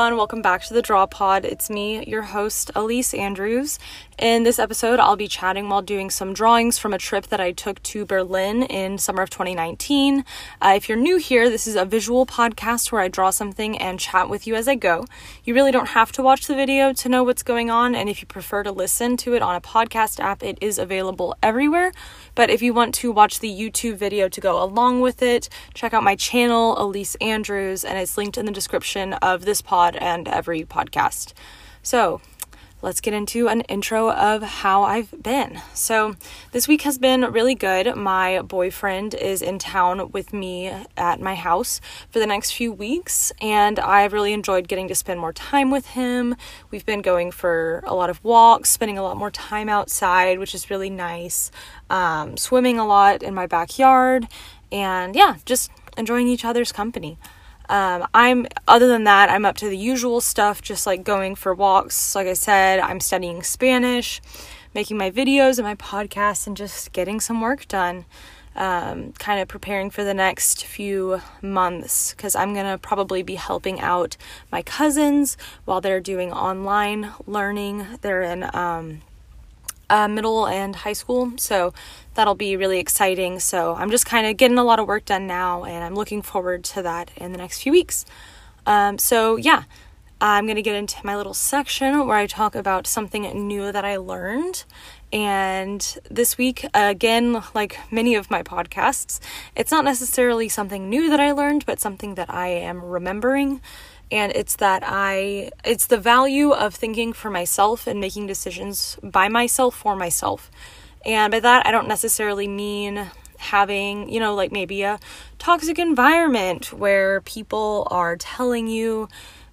everyone. Welcome back to the Draw Pod. It's me, your host, Elyse Andrews. In this episode, I'll be chatting while doing some drawings from a trip that I took to Berlin in summer of 2019. Uh, if you're new here, this is a visual podcast where I draw something and chat with you as I go. You really don't have to watch the video to know what's going on, and if you prefer to listen to it on a podcast app, it is available everywhere. But if you want to watch the YouTube video to go along with it, check out my channel, Elyse Andrews, and it's linked in the description of this pod and every podcast. So, let's get into an intro of how I've been. So, this week has been really good. My boyfriend is in town with me at my house for the next few weeks, and I've really enjoyed getting to spend more time with him. We've been going for a lot of walks, spending a lot more time outside, which is really nice, um, swimming a lot in my backyard, and yeah, just enjoying each other's company. Um, I'm other than that, I'm up to the usual stuff, just like going for walks. Like I said, I'm studying Spanish, making my videos and my podcasts, and just getting some work done. Um, kind of preparing for the next few months because I'm gonna probably be helping out my cousins while they're doing online learning. They're in um, uh, middle and high school. So that'll be really exciting. So I'm just kind of getting a lot of work done now, and I'm looking forward to that in the next few weeks. Um, so, yeah, I'm going to get into my little section where I talk about something new that I learned. And this week, again, like many of my podcasts, it's not necessarily something new that I learned, but something that I am remembering and it's that I it's the value of thinking for myself and making decisions by myself for myself. And by that I don't necessarily mean having, you know, like maybe a toxic environment where people are telling you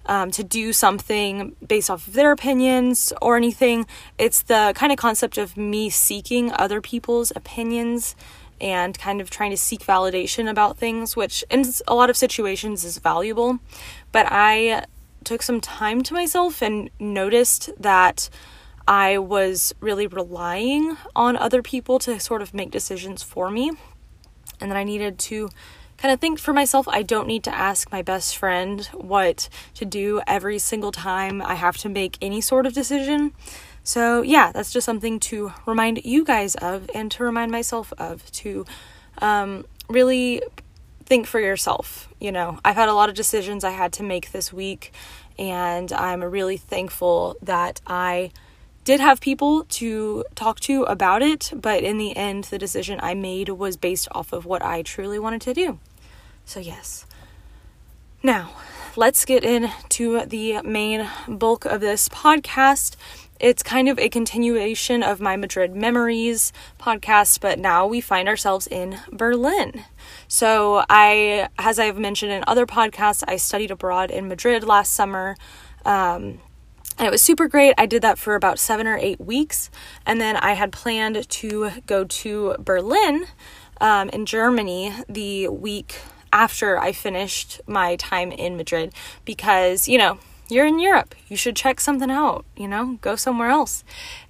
um, to do something based off of their opinions or anything. It's the kind of concept of me seeking other people's opinions and kind of trying to seek validation about things, which in a lot of situations is valuable. But I took some time to myself and noticed that I was really relying on other people to sort of make decisions for me, and that I needed to kind of think for myself. I don't need to ask my best friend what to do every single time I have to make any sort of decision. So, yeah, that's just something to remind you guys of and to remind myself of to um, really think for yourself. You know, I've had a lot of decisions I had to make this week, and I'm really thankful that I did have people to talk to about it, but in the end, the decision I made was based off of what I truly wanted to do. So, yes. Now, let's get into the main bulk of this podcast it's kind of a continuation of my Madrid Memories podcast, but now we find ourselves in Berlin. So, I, as I've mentioned in other podcasts, I studied abroad in Madrid last summer. Um, and it was super great. I did that for about seven or eight weeks. And then I had planned to go to Berlin um, in Germany the week after I finished my time in Madrid because, you know, you're in Europe. You should check something out, you know, go somewhere else.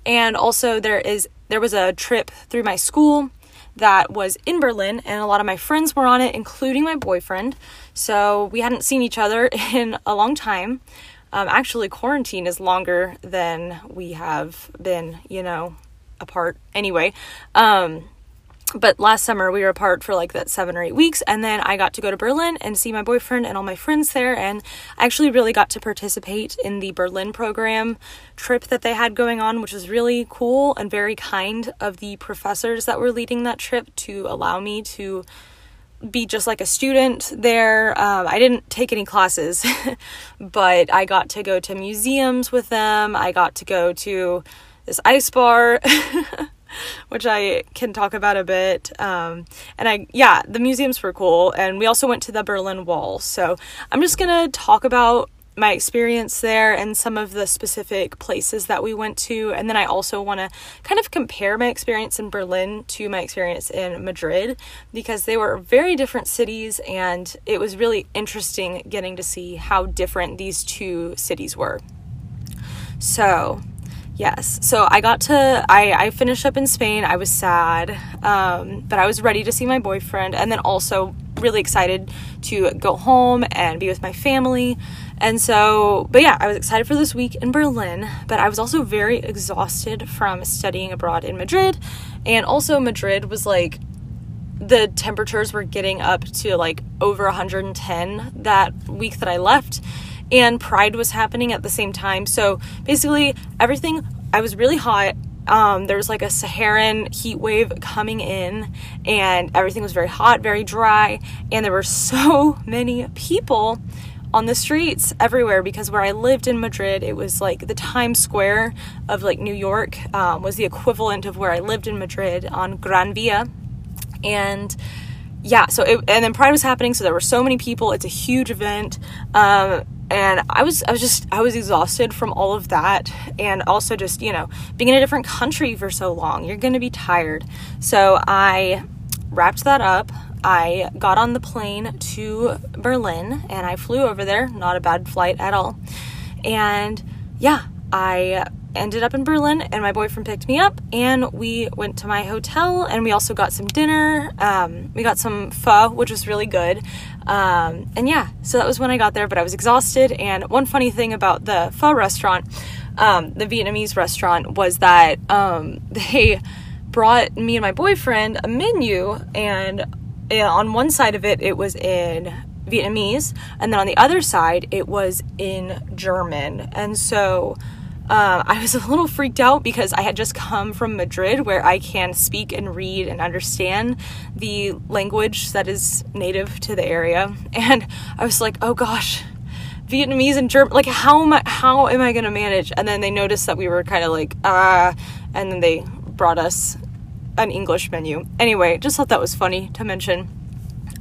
And also there is there was a trip through my school that was in Berlin and a lot of my friends were on it including my boyfriend. So we hadn't seen each other in a long time. Um, actually quarantine is longer than we have been, you know, apart anyway. Um, but last summer we were apart for like that seven or eight weeks and then i got to go to berlin and see my boyfriend and all my friends there and i actually really got to participate in the berlin program trip that they had going on which was really cool and very kind of the professors that were leading that trip to allow me to be just like a student there um, i didn't take any classes but i got to go to museums with them i got to go to this ice bar which I can talk about a bit. Um, and I, yeah, the museums were cool. And we also went to the Berlin Wall. So I'm just going to talk about my experience there and some of the specific places that we went to. And then I also want to kind of compare my experience in Berlin to my experience in Madrid because they were very different cities and it was really interesting getting to see how different these two cities were. So, Yes. So I got to, I, I finished up in Spain. I was sad, um, but I was ready to see my boyfriend and then also really excited to go home and be with my family. And so, but yeah, I was excited for this week in Berlin, but I was also very exhausted from studying abroad in Madrid. And also, Madrid was like, the temperatures were getting up to like over 110 that week that I left and Pride was happening at the same time. So basically, everything, I was really hot. Um, there was like a Saharan heat wave coming in, and everything was very hot, very dry, and there were so many people on the streets everywhere because where I lived in Madrid, it was like the Times Square of like New York um, was the equivalent of where I lived in Madrid on Gran Via, and yeah, so it, and then Pride was happening, so there were so many people. It's a huge event. Um, and I was I was just I was exhausted from all of that and also just you know being in a different country for so long you're going to be tired so I wrapped that up I got on the plane to Berlin and I flew over there not a bad flight at all and yeah I ended up in Berlin and my boyfriend picked me up and we went to my hotel and we also got some dinner. Um, we got some pho, which was really good. Um, and yeah, so that was when I got there, but I was exhausted. And one funny thing about the pho restaurant, um, the Vietnamese restaurant, was that um, they brought me and my boyfriend a menu and on one side of it, it was in Vietnamese, and then on the other side, it was in German. And so uh, I was a little freaked out because I had just come from Madrid where I can speak and read and understand the language that is native to the area. And I was like, oh gosh, Vietnamese and German, like how am I, how am I to manage? And then they noticed that we were kind of like, ah, uh, and then they brought us an English menu. Anyway, just thought that was funny to mention.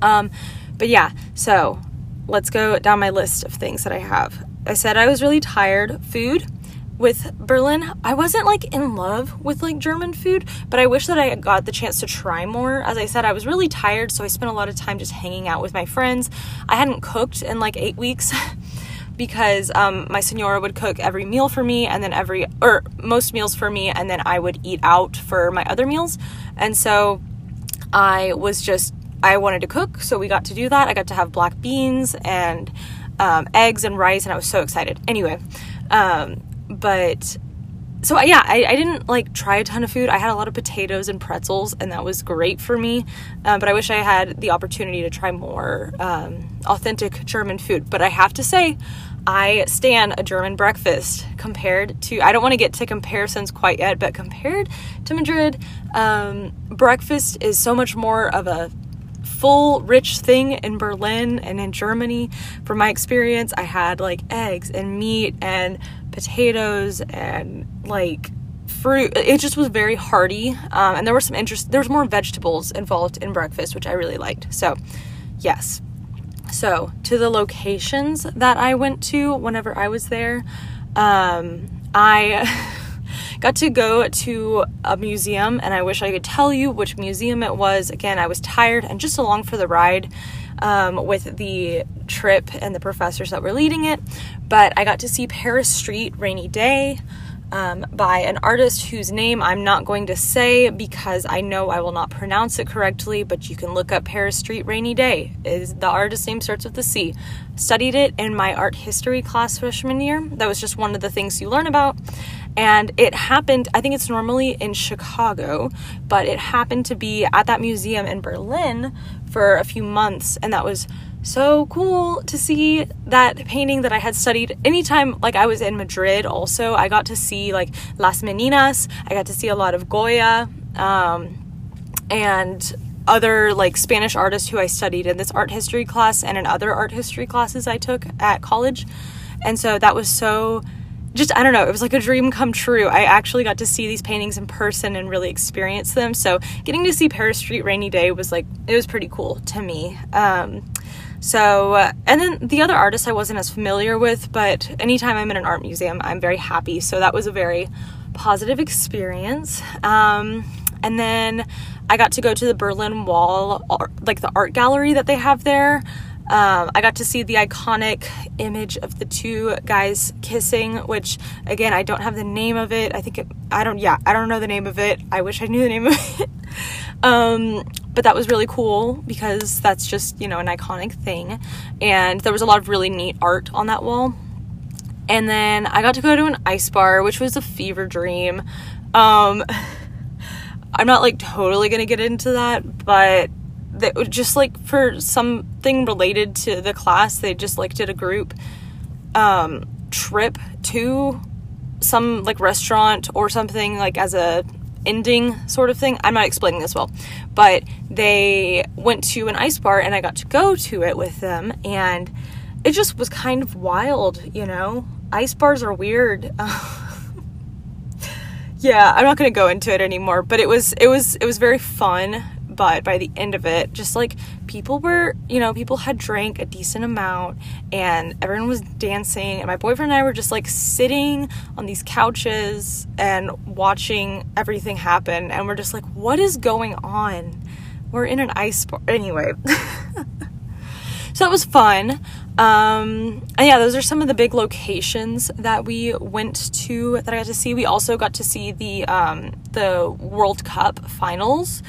Um, but yeah, so let's go down my list of things that I have. I said I was really tired. Food with Berlin, I wasn't like in love with like German food, but I wish that I got the chance to try more. As I said, I was really tired, so I spent a lot of time just hanging out with my friends. I hadn't cooked in like eight weeks. because um, my senora would cook every meal for me and then every or most meals for me and then i would eat out for my other meals. And so i was just i wanted to cook so we got to do that. I got to have black beans and um, eggs and rice and i was so excited. Anyway um, but so yeah, I, I, didn't like try a ton of food. I had a lot of potatoes and pretzels, and that was great for me. Um, but I wish I had the opportunity to try more um, authentic German food. But I have to say, I stand a German breakfast compared to. I don't want to get to comparisons quite yet, but compared to Madrid, um, breakfast is so much more of a full rich thing in Berlin and in Germany. From my experience, I had like eggs and meat and potatoes and like fruit. It just was very hearty, um, and there were some interest. There was more vegetables involved in breakfast, which I really liked. So, yes. So to the locations that I went to whenever I was there, um, I. got to go to a museum and I wish I could tell you which museum it was. Again, I was tired and just along for the ride um, with the trip and the professors that were leading it. But I got to see Paris Street Rainy Day. Um, by an artist whose name I'm not going to say because I know I will not pronounce it correctly, but you can look up Paris Street Rainy Day. Is the artist's name starts with the C. Studied it in my art history class freshman year. That was just one of the things you learn about. And it happened, I think it's normally in Chicago, but it happened to be at that museum in Berlin for a few months. And that was so cool to see that painting that I had studied anytime like I was in Madrid also. I got to see like Las Meninas. I got to see a lot of Goya um, and other like Spanish artists who I studied in this art history class and in other art history classes I took at college. And so that was so just I don't know, it was like a dream come true. I actually got to see these paintings in person and really experience them. So getting to see Paris Street Rainy Day was like it was pretty cool to me. Um, so uh, and then the other artists I wasn't as familiar with, but anytime I'm in an art museum, I'm very happy. So that was a very positive experience. Um, and then I got to go to the Berlin Wall, like the art gallery that they have there. Um, I got to see the iconic image of the two guys kissing, which again, I don't have the name of it. I think it, I don't, yeah, I don't know the name of it. I wish I knew the name of it. um, but that was really cool because that's just, you know, an iconic thing. And there was a lot of really neat art on that wall. And then I got to go to an ice bar, which was a fever dream. Um, I'm not like totally gonna get into that, but that just like for something related to the class, they just like did a group um, trip to some like restaurant or something like as a ending sort of thing. I'm not explaining this well, but they went to an ice bar and I got to go to it with them and it just was kind of wild, you know. Ice bars are weird. yeah, I'm not going to go into it anymore, but it was it was it was very fun but by the end of it, just like people were, you know, people had drank a decent amount and everyone was dancing. And my boyfriend and I were just like sitting on these couches and watching everything happen. And we're just like, what is going on? We're in an ice bar. Anyway. so that was fun. Um, and yeah, those are some of the big locations that we went to that I got to see. We also got to see the um, the World Cup finals,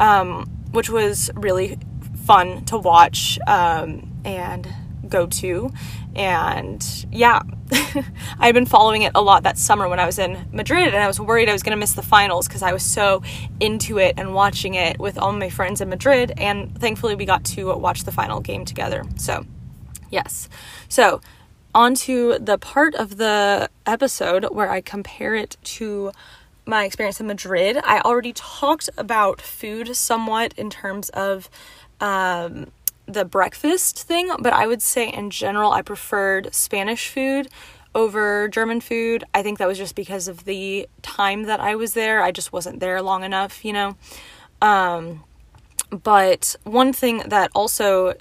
um, which was really fun to watch um, and go to. And yeah, I had been following it a lot that summer when I was in Madrid, and I was worried I was going to miss the finals because I was so into it and watching it with all my friends in Madrid. And thankfully, we got to watch the final game together. So, yes. So, on to the part of the episode where I compare it to my experience in Madrid. I already talked about food somewhat in terms of um, the breakfast thing, but I would say in general, I preferred Spanish food over German food. I think that was just because of the time that I was there. I just wasn't there long enough, you know. Um, but one thing that also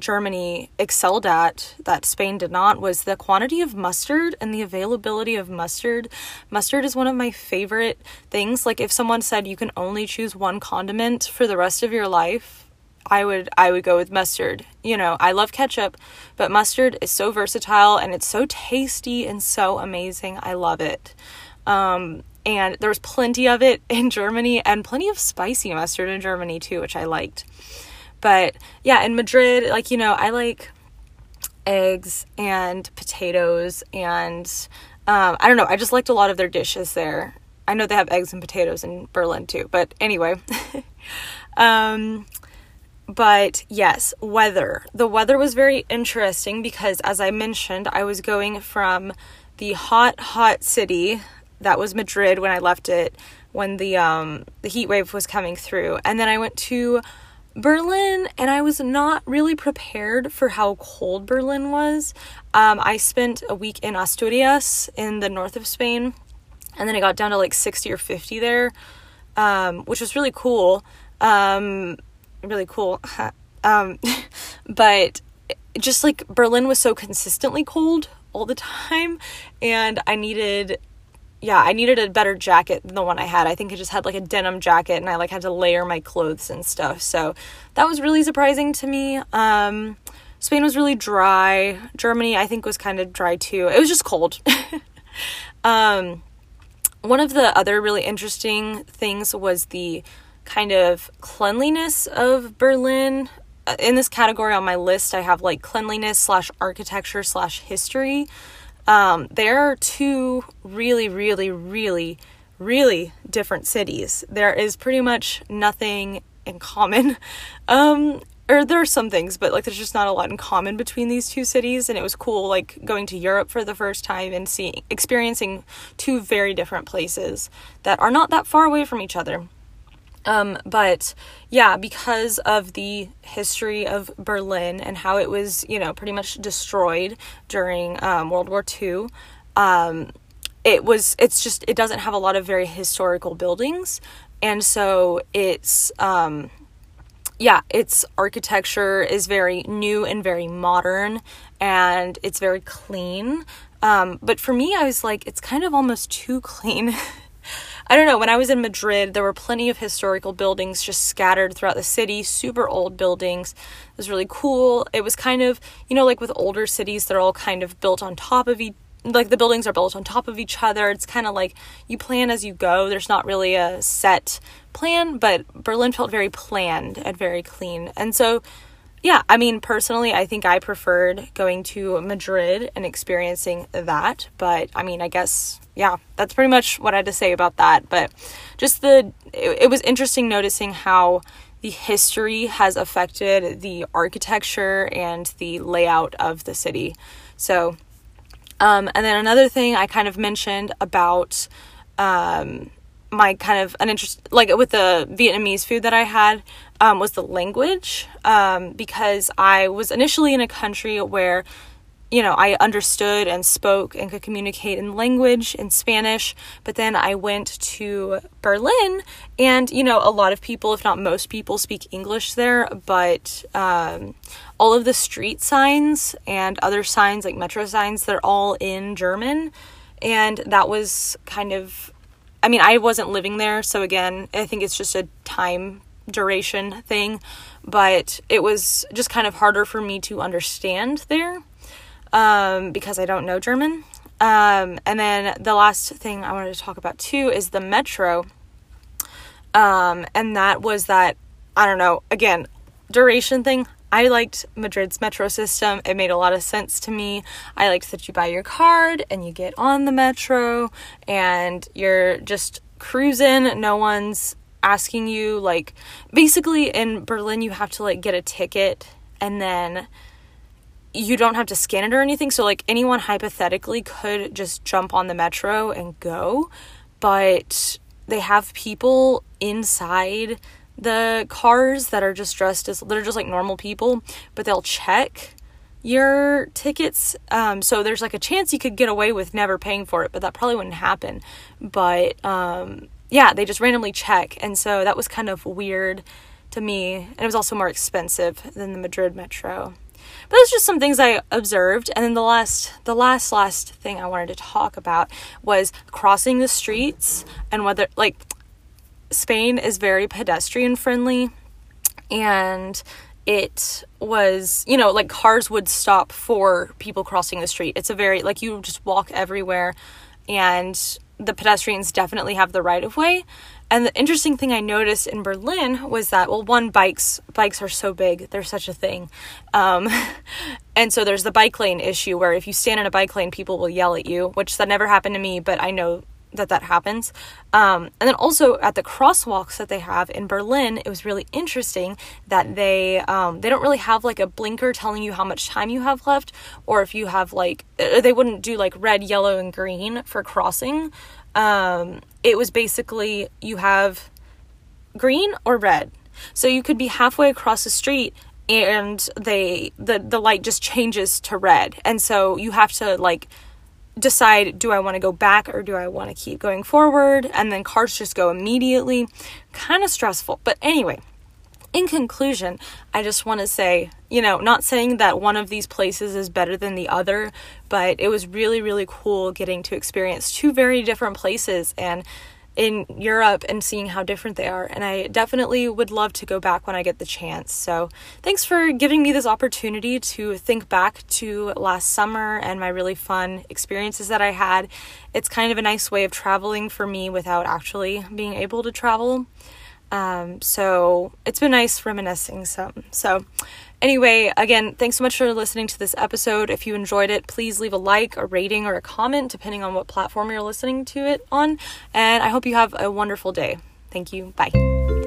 Germany excelled at that Spain did not was the quantity of mustard and the availability of mustard. Mustard is one of my favorite things. Like if someone said you can only choose one condiment for the rest of your life, I would I would go with mustard. You know, I love ketchup, but mustard is so versatile and it's so tasty and so amazing. I love it. Um, and there was plenty of it in Germany and plenty of spicy mustard in Germany too, which I liked. But yeah, in Madrid, like, you know, I like eggs and potatoes and um, I don't know, I just liked a lot of their dishes there. I know they have eggs and potatoes in Berlin too, but anyway. um, but yes, weather. The weather was very interesting because, as I mentioned, I was going from the hot, hot city that was Madrid when I left it when the um, the heat wave was coming through, and then I went to Berlin, and I was not really prepared for how cold Berlin was. Um, I spent a week in Asturias in the north of Spain, and then it got down to like 60 or 50 there, um, which was really cool. Um, really cool. Um, but just like Berlin was so consistently cold all the time, and I needed yeah, I needed a better jacket than the one I had. I think I just had like a denim jacket and I like had to layer my clothes and stuff. So that was really surprising to me. Um, Spain was really dry. Germany, I think, was kind of dry too. It was just cold. um, one of the other really interesting things was the kind of cleanliness of Berlin. Uh, in this category on my list, I have like cleanliness slash architecture slash history. Um, there are two really, really, really, really different cities. There is pretty much nothing in common. Um, or there are some things, but like there's just not a lot in common between these two cities. And it was cool, like going to Europe for the first time and seeing, experiencing two very different places that are not that far away from each other. Um, but yeah, because of the history of Berlin and how it was, you know, pretty much destroyed during um, World War II, um, it was, it's just, it doesn't have a lot of very historical buildings. And so it's, um, yeah, its architecture is very new and very modern and it's very clean. Um, but for me, I was like, it's kind of almost too clean. I don't know, when I was in Madrid, there were plenty of historical buildings just scattered throughout the city, super old buildings. It was really cool. It was kind of, you know, like with older cities, they're all kind of built on top of each like the buildings are built on top of each other. It's kind of like you plan as you go. There's not really a set plan, but Berlin felt very planned and very clean. And so yeah, I mean, personally, I think I preferred going to Madrid and experiencing that. But I mean, I guess, yeah, that's pretty much what I had to say about that. But just the, it, it was interesting noticing how the history has affected the architecture and the layout of the city. So, um, and then another thing I kind of mentioned about um, my kind of an interest, like with the Vietnamese food that I had, um, was the language. Um, because I was initially in a country where you know I understood and spoke and could communicate in language in Spanish but then I went to Berlin and you know a lot of people if not most people speak English there but um, all of the street signs and other signs like metro signs they're all in German. And that was kind of I mean I wasn't living there so again I think it's just a time duration thing, but it was just kind of harder for me to understand there um, because I don't know German. Um, and then the last thing I wanted to talk about too is the metro. Um, and that was that, I don't know, again, duration thing. I liked Madrid's metro system. It made a lot of sense to me. I liked that you buy your card and you get on the metro and you're just cruising. No one's asking you like basically in Berlin you have to like get a ticket and then you don't have to scan it or anything so like anyone hypothetically could just jump on the metro and go but they have people inside the cars that are just dressed as they're just like normal people but they'll check your tickets um, so there's like a chance you could get away with never paying for it but that probably wouldn't happen but um, yeah, they just randomly check. And so that was kind of weird to me. And it was also more expensive than the Madrid metro. But it's just some things I observed. And then the last the last last thing I wanted to talk about was crossing the streets and whether like Spain is very pedestrian friendly and it was, you know, like cars would stop for people crossing the street. It's a very like you just walk everywhere and the pedestrians definitely have the right of way. And the interesting thing I noticed in Berlin was that well, one bikes bikes are so big, there's such a thing, um, and so there's the bike lane issue where if you stand in a bike lane, people will yell at you, which that never happened to me, but I know that that happens. Um, and then also at the crosswalks that they have in Berlin, it was really interesting that they um, they don't really have like a blinker telling you how much time you have left, or if you have like uh, they wouldn't do like red, yellow, and green for crossing. Um, it was basically you have green or red, so you could be halfway across the street and they the the light just changes to red, and so you have to like decide do I want to go back or do I want to keep going forward? And then cars just go immediately. Kind of stressful. But anyway, in conclusion, I just want to say, you know, not saying that one of these places is better than the other, but it was really, really cool getting to experience two very different places and in Europe and seeing how different they are. And I definitely would love to go back when I get the chance. So, thanks for giving me this opportunity to think back to last summer and my really fun experiences that I had. It's kind of a nice way of traveling for me without actually being able to travel. Um, so, it's been nice reminiscing some. So, Anyway, again, thanks so much for listening to this episode. If you enjoyed it, please leave a like, a rating, or a comment, depending on what platform you're listening to it on. And I hope you have a wonderful day. Thank you. Bye.